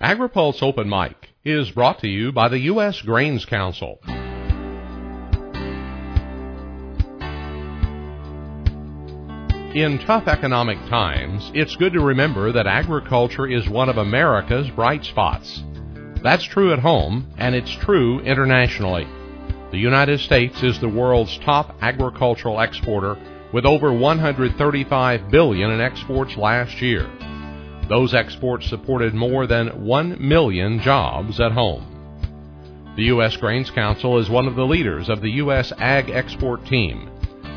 AgriPulse Open Mic is brought to you by the U.S. Grains Council. In tough economic times, it's good to remember that agriculture is one of America's bright spots. That's true at home, and it's true internationally. The United States is the world's top agricultural exporter with over 135 billion in exports last year. Those exports supported more than 1 million jobs at home. The U.S. Grains Council is one of the leaders of the U.S. Ag Export Team.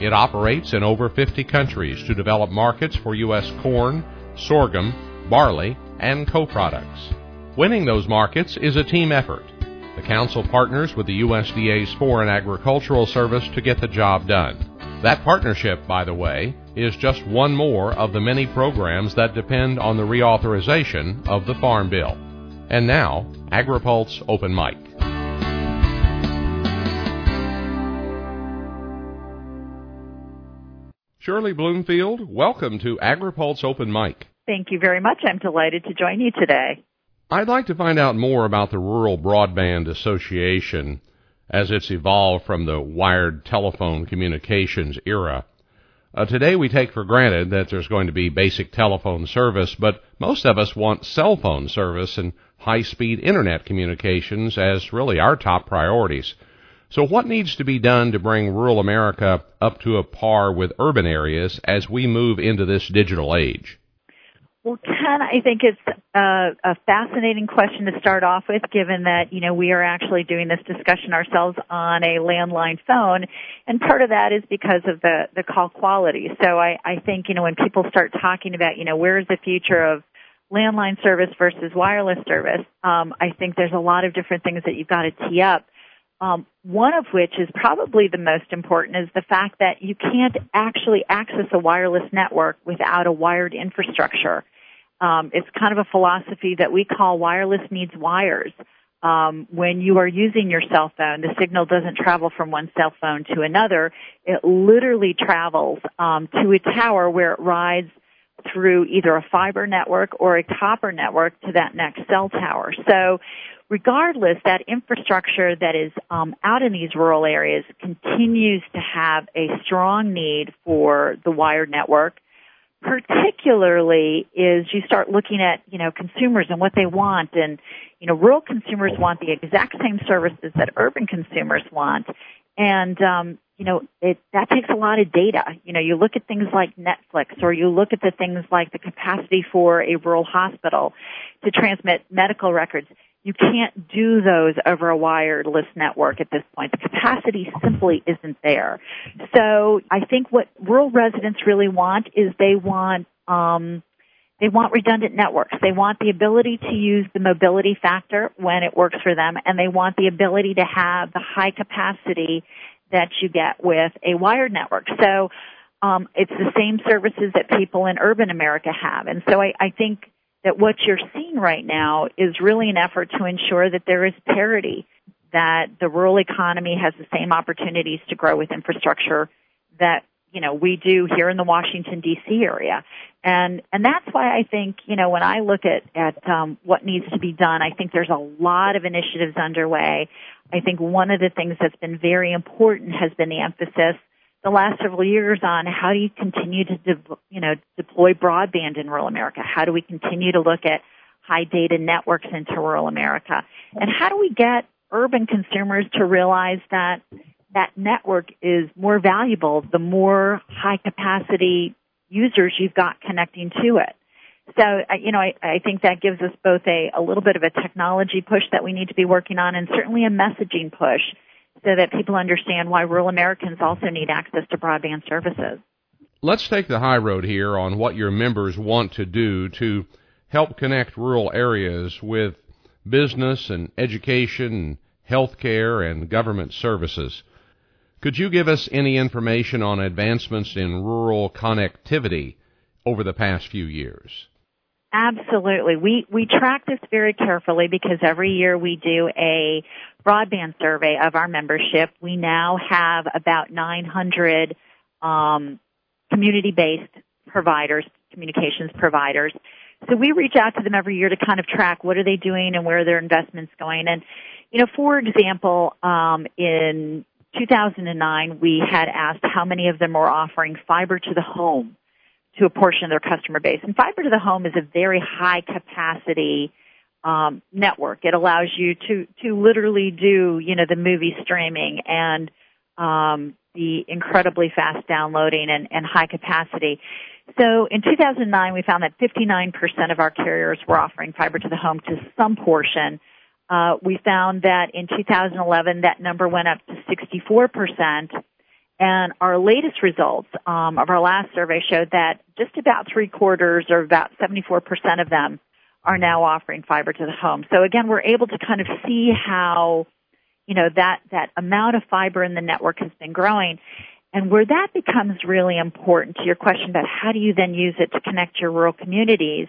It operates in over 50 countries to develop markets for U.S. corn, sorghum, barley, and co-products. Winning those markets is a team effort. The Council partners with the USDA's Foreign Agricultural Service to get the job done. That partnership, by the way, is just one more of the many programs that depend on the reauthorization of the Farm Bill. And now, AgriPulse Open Mic. Shirley Bloomfield, welcome to AgriPulse Open Mic. Thank you very much. I'm delighted to join you today. I'd like to find out more about the Rural Broadband Association as it's evolved from the wired telephone communications era. Uh, today we take for granted that there's going to be basic telephone service, but most of us want cell phone service and high speed internet communications as really our top priorities. So what needs to be done to bring rural America up to a par with urban areas as we move into this digital age? Well, Ken, I think it's a, a, fascinating question to start off with, given that, you know, we are actually doing this discussion ourselves on a landline phone. And part of that is because of the, the call quality. So I, I think, you know, when people start talking about, you know, where is the future of landline service versus wireless service, um, I think there's a lot of different things that you've got to tee up. Um, one of which is probably the most important is the fact that you can't actually access a wireless network without a wired infrastructure. Um, it's kind of a philosophy that we call wireless needs wires. Um, when you are using your cell phone, the signal doesn't travel from one cell phone to another. It literally travels um, to a tower where it rides through either a fiber network or a copper network to that next cell tower. So regardless, that infrastructure that is um, out in these rural areas continues to have a strong need for the wired network. Particularly is you start looking at, you know, consumers and what they want and, you know, rural consumers want the exact same services that urban consumers want. And, um, you know, it, that takes a lot of data. You know, you look at things like Netflix or you look at the things like the capacity for a rural hospital to transmit medical records you can't do those over a wireless network at this point. The capacity simply isn't there. So I think what rural residents really want is they want, um, they want redundant networks. They want the ability to use the mobility factor when it works for them, and they want the ability to have the high capacity that you get with a wired network. So um, it's the same services that people in urban America have, and so I, I think that what you're seeing right now is really an effort to ensure that there is parity, that the rural economy has the same opportunities to grow with infrastructure that you know we do here in the Washington D.C. area, and and that's why I think you know when I look at at um, what needs to be done, I think there's a lot of initiatives underway. I think one of the things that's been very important has been the emphasis the last several years on how do you continue to, de- you know, deploy broadband in rural America? How do we continue to look at high data networks into rural America? And how do we get urban consumers to realize that that network is more valuable the more high capacity users you've got connecting to it? So, you know, I, I think that gives us both a, a little bit of a technology push that we need to be working on and certainly a messaging push so that people understand why rural Americans also need access to broadband services. Let's take the high road here on what your members want to do to help connect rural areas with business and education, healthcare, and government services. Could you give us any information on advancements in rural connectivity over the past few years? Absolutely. We we track this very carefully because every year we do a broadband survey of our membership. We now have about 900 um, community-based providers, communications providers. So we reach out to them every year to kind of track what are they doing and where are their investments going. And, you know, for example, um, in 2009, we had asked how many of them were offering fiber to the home to a portion of their customer base. And fiber to the home is a very high capacity um, network. It allows you to to literally do you know the movie streaming and um, the incredibly fast downloading and, and high capacity. So in 2009, we found that 59% of our carriers were offering fiber to the home to some portion. Uh, we found that in 2011, that number went up to 64%. And our latest results um, of our last survey showed that just about three quarters, or about 74% of them, are now offering fiber to the home. So again, we're able to kind of see how, you know, that that amount of fiber in the network has been growing. And where that becomes really important to your question about how do you then use it to connect your rural communities,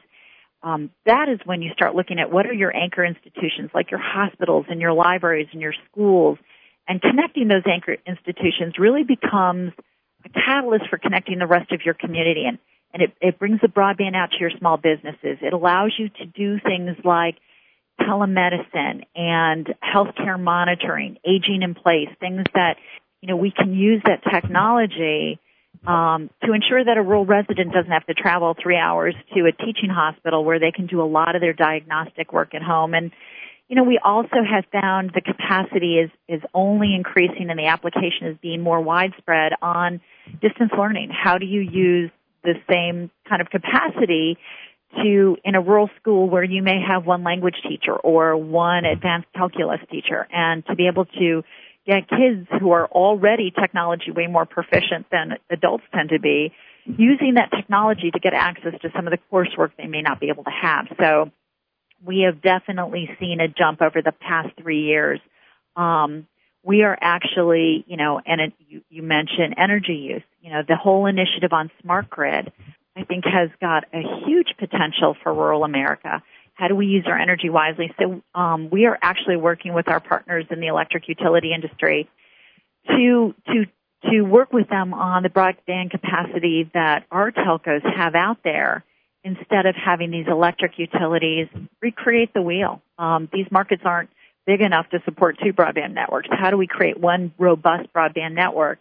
um, that is when you start looking at what are your anchor institutions, like your hospitals and your libraries and your schools, and connecting those anchor institutions really becomes a catalyst for connecting the rest of your community and, and it, it brings the broadband out to your small businesses. It allows you to do things like telemedicine and healthcare monitoring, aging in place, things that, you know, we can use that technology um, to ensure that a rural resident doesn't have to travel three hours to a teaching hospital where they can do a lot of their diagnostic work at home. And you know, we also have found the capacity is, is only increasing and the application is being more widespread on distance learning. How do you use the same kind of capacity to, in a rural school where you may have one language teacher or one advanced calculus teacher and to be able to get kids who are already technology way more proficient than adults tend to be using that technology to get access to some of the coursework they may not be able to have. So we have definitely seen a jump over the past three years. Um, we are actually, you know, and it, you, you mentioned energy use. You know, the whole initiative on smart grid, I think, has got a huge potential for rural America. How do we use our energy wisely? So um, we are actually working with our partners in the electric utility industry to to to work with them on the broadband capacity that our telcos have out there instead of having these electric utilities recreate the wheel. Um, these markets aren't big enough to support two broadband networks. How do we create one robust broadband network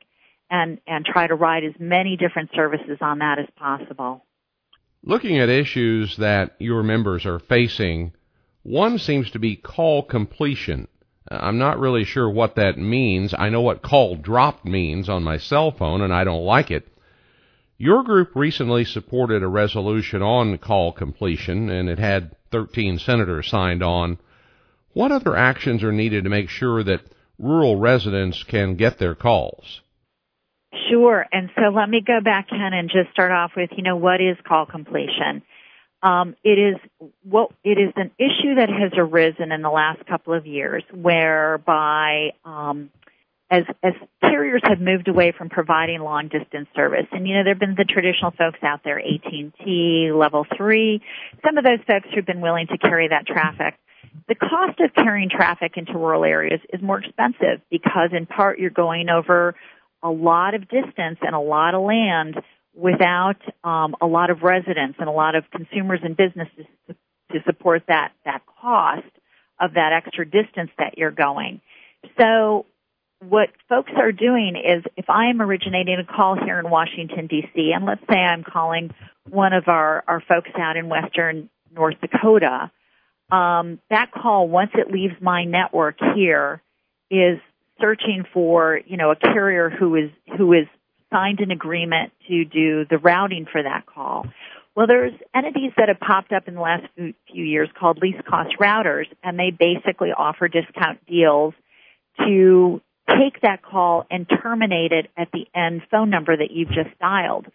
and, and try to ride as many different services on that as possible? Looking at issues that your members are facing, one seems to be call completion. I'm not really sure what that means. I know what call dropped means on my cell phone and I don't like it. Your group recently supported a resolution on call completion, and it had 13 senators signed on. What other actions are needed to make sure that rural residents can get their calls? Sure. And so let me go back, Ken, and just start off with, you know, what is call completion? Um, it is what it is an issue that has arisen in the last couple of years, whereby um, as as carriers have moved away from providing long distance service. And you know there've been the traditional folks out there AT&T level 3 some of those folks who've been willing to carry that traffic. The cost of carrying traffic into rural areas is more expensive because in part you're going over a lot of distance and a lot of land without um, a lot of residents and a lot of consumers and businesses to, to support that that cost of that extra distance that you're going. So what folks are doing is if I am originating a call here in Washington DC, and let's say I'm calling one of our, our folks out in western North Dakota, um, that call, once it leaves my network here, is searching for, you know, a carrier who is, who is signed an agreement to do the routing for that call. Well, there's entities that have popped up in the last few years called least cost routers, and they basically offer discount deals to take that call and terminate it at the end phone number that you've just dialed.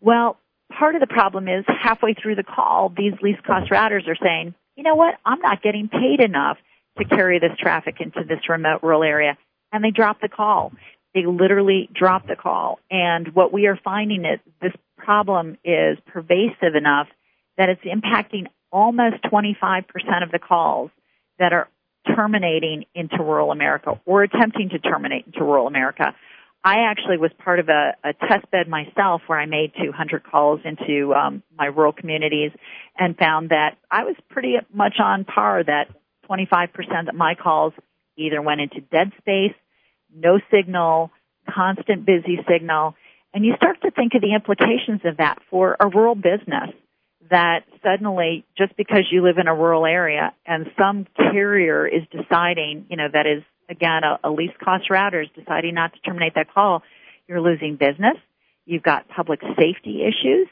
Well, part of the problem is halfway through the call, these least cost routers are saying, you know what, I'm not getting paid enough to carry this traffic into this remote rural area. And they drop the call. They literally drop the call. And what we are finding is this problem is pervasive enough that it's impacting almost 25% of the calls that are terminating into rural America or attempting to terminate into rural America. I actually was part of a, a test bed myself where I made 200 calls into um, my rural communities and found that I was pretty much on par that 25% of my calls either went into dead space, no signal, constant busy signal, and you start to think of the implications of that for a rural business that suddenly just because you live in a rural area and some carrier is deciding, you know, that is again a, a least cost router is deciding not to terminate that call, you're losing business. You've got public safety issues.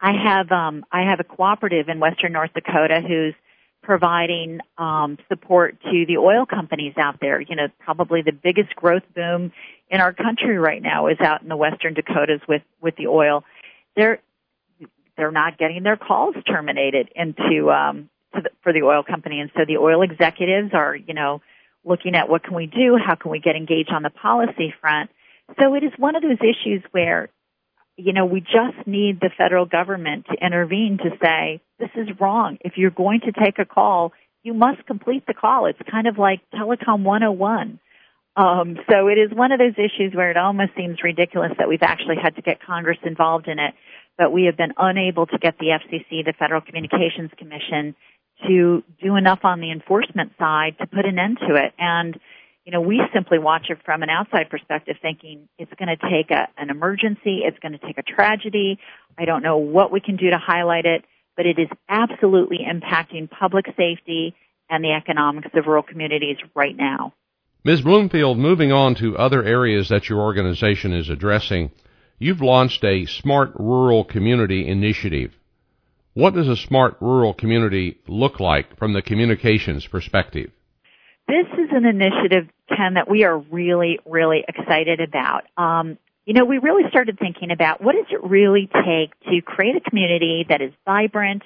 I have um I have a cooperative in western North Dakota who's providing um, support to the oil companies out there. You know, probably the biggest growth boom in our country right now is out in the western Dakotas with with the oil. They're they're not getting their calls terminated into um, the, for the oil company, and so the oil executives are you know looking at what can we do, how can we get engaged on the policy front. So it is one of those issues where you know, we just need the federal government to intervene to say, this is wrong. If you're going to take a call, you must complete the call. It's kind of like Telecom 101. Um, so it is one of those issues where it almost seems ridiculous that we've actually had to get Congress involved in it, but we have been unable to get the FCC, the Federal Communications Commission, to do enough on the enforcement side to put an end to it. And you know, we simply watch it from an outside perspective thinking it's going to take a, an emergency, it's going to take a tragedy. I don't know what we can do to highlight it, but it is absolutely impacting public safety and the economics of rural communities right now. Ms. Bloomfield, moving on to other areas that your organization is addressing, you've launched a Smart Rural Community Initiative. What does a smart rural community look like from the communications perspective? This is an initiative, Ken, that we are really, really excited about. Um, you know, we really started thinking about what does it really take to create a community that is vibrant,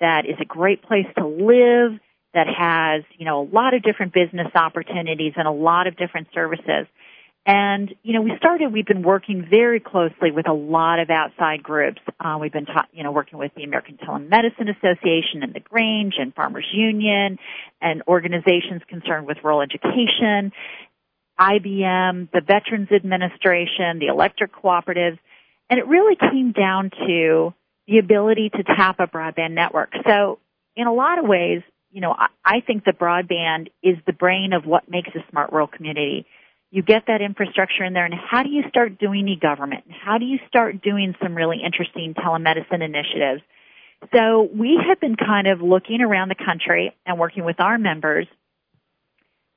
that is a great place to live, that has, you know, a lot of different business opportunities and a lot of different services. And, you know, we started, we've been working very closely with a lot of outside groups. Uh, we've been, ta- you know, working with the American Telemedicine Association and the Grange and Farmers Union and organizations concerned with rural education, IBM, the Veterans Administration, the electric cooperatives. And it really came down to the ability to tap a broadband network. So in a lot of ways, you know, I, I think the broadband is the brain of what makes a smart rural community you get that infrastructure in there and how do you start doing e-government? How do you start doing some really interesting telemedicine initiatives? So we have been kind of looking around the country and working with our members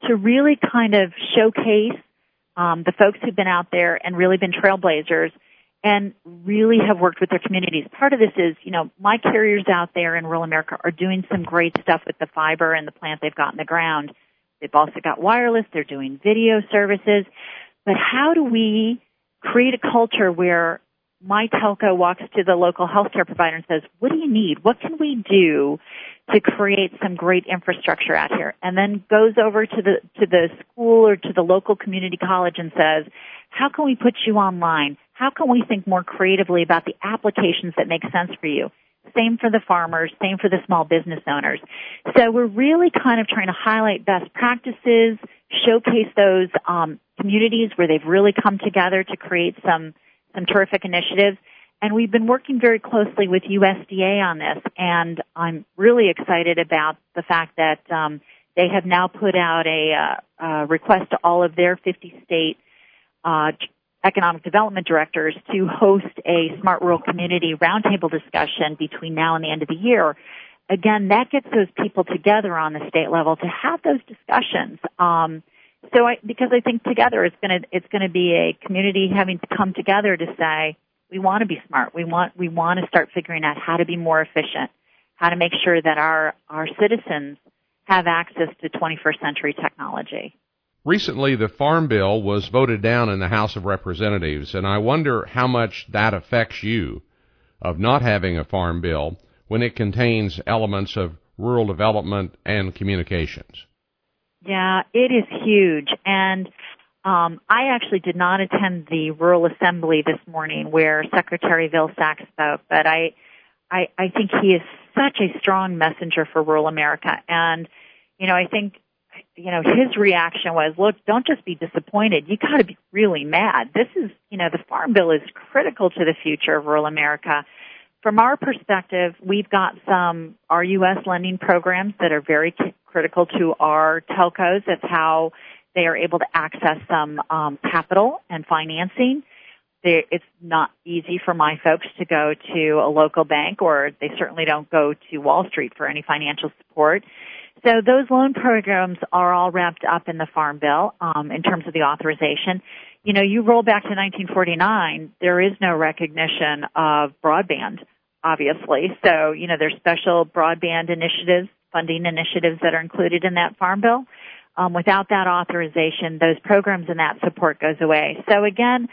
to really kind of showcase um, the folks who've been out there and really been trailblazers and really have worked with their communities. Part of this is, you know, my carriers out there in rural America are doing some great stuff with the fiber and the plant they've got in the ground. They've also got wireless. They're doing video services. But how do we create a culture where my telco walks to the local healthcare provider and says, what do you need? What can we do to create some great infrastructure out here? And then goes over to the, to the school or to the local community college and says, how can we put you online? How can we think more creatively about the applications that make sense for you? Same for the farmers, same for the small business owners. So we're really kind of trying to highlight best practices, showcase those um, communities where they've really come together to create some some terrific initiatives. And we've been working very closely with USDA on this, and I'm really excited about the fact that um, they have now put out a, uh, request to all of their 50 state uh, economic development directors to host a smart rural community roundtable discussion between now and the end of the year. Again, that gets those people together on the state level to have those discussions. Um, so I, because I think together it's going to, it's to be a community having to come together to say, we want to be smart. We want, we want to start figuring out how to be more efficient, how to make sure that our, our citizens have access to 21st century technology. Recently, the Farm Bill was voted down in the House of Representatives, and I wonder how much that affects you of not having a Farm Bill when it contains elements of rural development and communications. Yeah, it is huge. And um, I actually did not attend the Rural Assembly this morning where Secretary Vilsack spoke, but I, I, I think he is such a strong messenger for rural America. And, you know, I think you know, his reaction was, look, don't just be disappointed. You gotta be really mad. This is, you know, the Farm Bill is critical to the future of rural America. From our perspective, we've got some RUS lending programs that are very critical to our telcos. That's how they are able to access some um, capital and financing. They, it's not easy for my folks to go to a local bank, or they certainly don't go to Wall Street for any financial support. So those loan programs are all wrapped up in the Farm Bill um, in terms of the authorization. You know, you roll back to 1949, there is no recognition of broadband, obviously. So, you know, there's special broadband initiatives, funding initiatives that are included in that Farm Bill. Um, without that authorization, those programs and that support goes away. So again,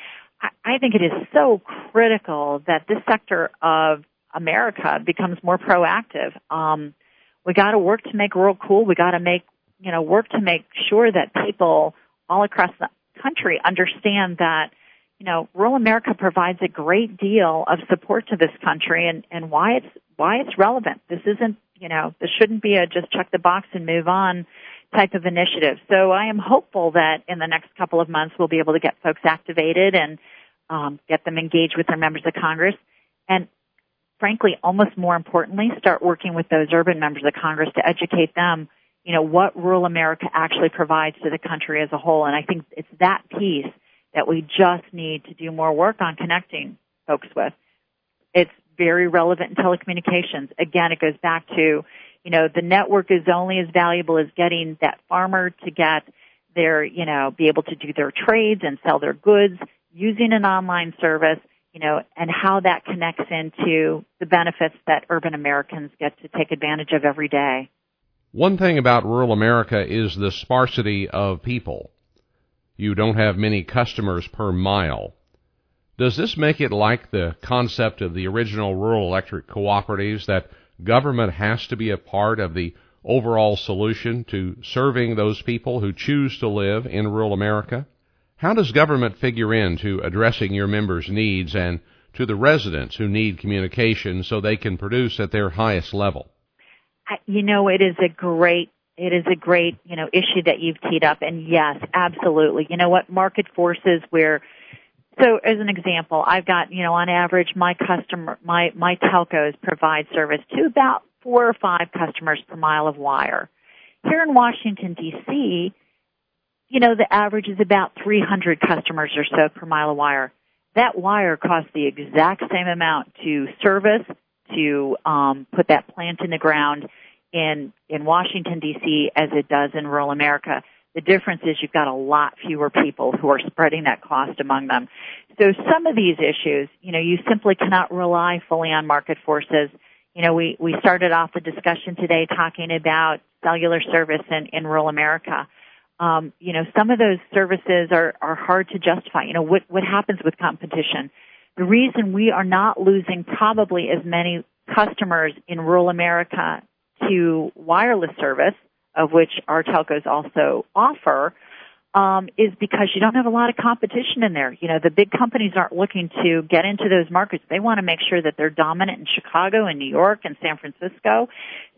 I, think it is so critical that this sector of America becomes more proactive. Um, we got to work to make rural cool. We got to make you know work to make sure that people all across the country understand that you know rural America provides a great deal of support to this country and and why it's why it's relevant. This isn't you know this shouldn't be a just check the box and move on type of initiative. So I am hopeful that in the next couple of months we'll be able to get folks activated and um, get them engaged with their members of Congress. And frankly, almost more importantly, start working with those urban members of Congress to educate them, you know, what rural America actually provides to the country as a whole. And I think it's that piece that we just need to do more work on connecting folks with. It's very relevant in telecommunications. Again, it goes back to, you know, the network is only as valuable as getting that farmer to get their, you know, be able to do their trades and sell their goods using an online service you know, and how that connects into the benefits that urban Americans get to take advantage of every day. One thing about rural America is the sparsity of people. You don't have many customers per mile. Does this make it like the concept of the original rural electric cooperatives that government has to be a part of the overall solution to serving those people who choose to live in rural America? How does government figure into addressing your members' needs and to the residents who need communication so they can produce at their highest level? You know, it is a great it is a great, you know, issue that you've teed up and yes, absolutely. You know what? Market forces where so as an example, I've got, you know, on average my customer my my telcos provide service to about 4 or 5 customers per mile of wire. Here in Washington DC, you know, the average is about 300 customers or so per mile of wire. That wire costs the exact same amount to service, to um, put that plant in the ground in in Washington D.C. as it does in rural America. The difference is you've got a lot fewer people who are spreading that cost among them. So some of these issues, you know, you simply cannot rely fully on market forces. You know, we, we started off the discussion today talking about cellular service in, in rural America um, you know, some of those services are, are hard to justify. You know, what, what happens with competition? The reason we are not losing probably as many customers in rural America to wireless service, of which our telcos also offer, um, is because you don't have a lot of competition in there. You know, the big companies aren't looking to get into those markets. They want to make sure that they're dominant in Chicago and New York and San Francisco.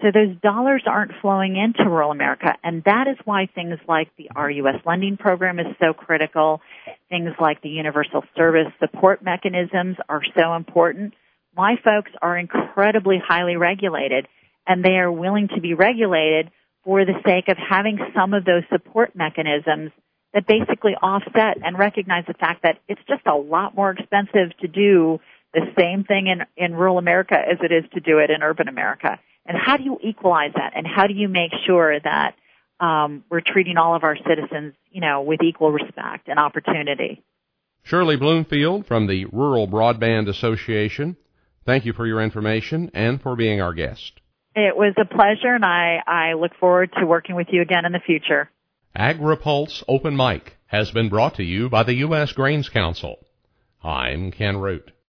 So those dollars aren't flowing into rural America. And that is why things like the RUS lending program is so critical. Things like the universal service support mechanisms are so important. My folks are incredibly highly regulated and they are willing to be regulated for the sake of having some of those support mechanisms that basically offset and recognize the fact that it's just a lot more expensive to do the same thing in, in rural America as it is to do it in urban America. And how do you equalize that? And how do you make sure that um, we're treating all of our citizens, you know, with equal respect and opportunity? Shirley Bloomfield from the Rural Broadband Association. Thank you for your information and for being our guest. It was a pleasure, and I, I look forward to working with you again in the future. AgriPulse Open Mic has been brought to you by the U.S. Grains Council. I'm Ken Root.